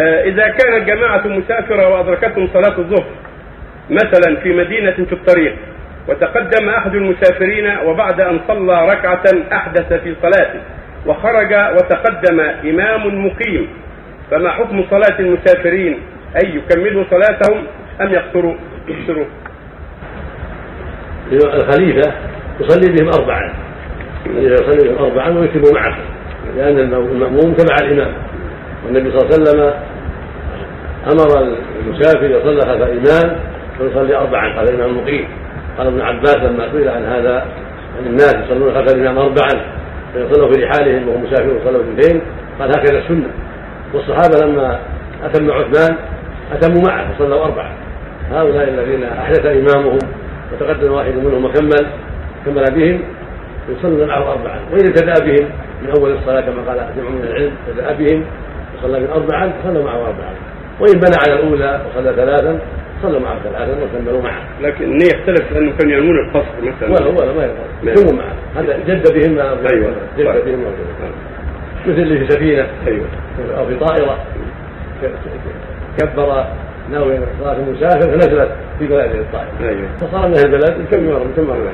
آه، إذا كانت جماعة مسافرة وأدركتهم صلاة الظهر مثلا في مدينة في الطريق وتقدم أحد المسافرين وبعد أن صلى ركعة أحدث في صلاته وخرج وتقدم إمام مقيم فما حكم صلاة المسافرين؟ أي يكملوا صلاتهم أم يقصروا؟ يقصروا. الخليفة يصلي بهم أربعا. يصلي بهم أربعا ويتم معه لأن المأموم تبع الإمام. والنبي صلى الله عليه وسلم أمر المسافر يصلى خلف الإمام ويصلي أربعا خلف الإمام المقيم. قال ابن عباس لما سئل عن هذا عن الناس يصلون خلف الإمام أربعا. فيصلوا في رحالهم وهم مسافرون وصلوا اثنتين قال هكذا السنة. والصحابة لما أتم عثمان أتموا معه فصلوا أربعة هؤلاء الذين أحدث إمامهم وتقدم واحد منهم وكمل كمل بهم يصلون معه أربعا. وإن ابتدأ بهم من أول الصلاة كما قال جمع من العلم ابتدأ بهم وصلى بهم أربعا فصلوا معه أربعا. وإن بنى على الأولى وصلى ثلاثا صلوا معه ثلاثا وكملوا معه. لكن النية يختلف لأنه كانوا ينمون القصر مثلا. ولا ولا ما يقصر. معه. هذا جد بهم أيوه. جد. بهم مثل اللي في سفينة. أيوه. أو في طائرة. كبر ناوي صلاة المسافر فنزلت في بلاد الطائف أيوه. فصار من أهل البلد كم مرة كم مرة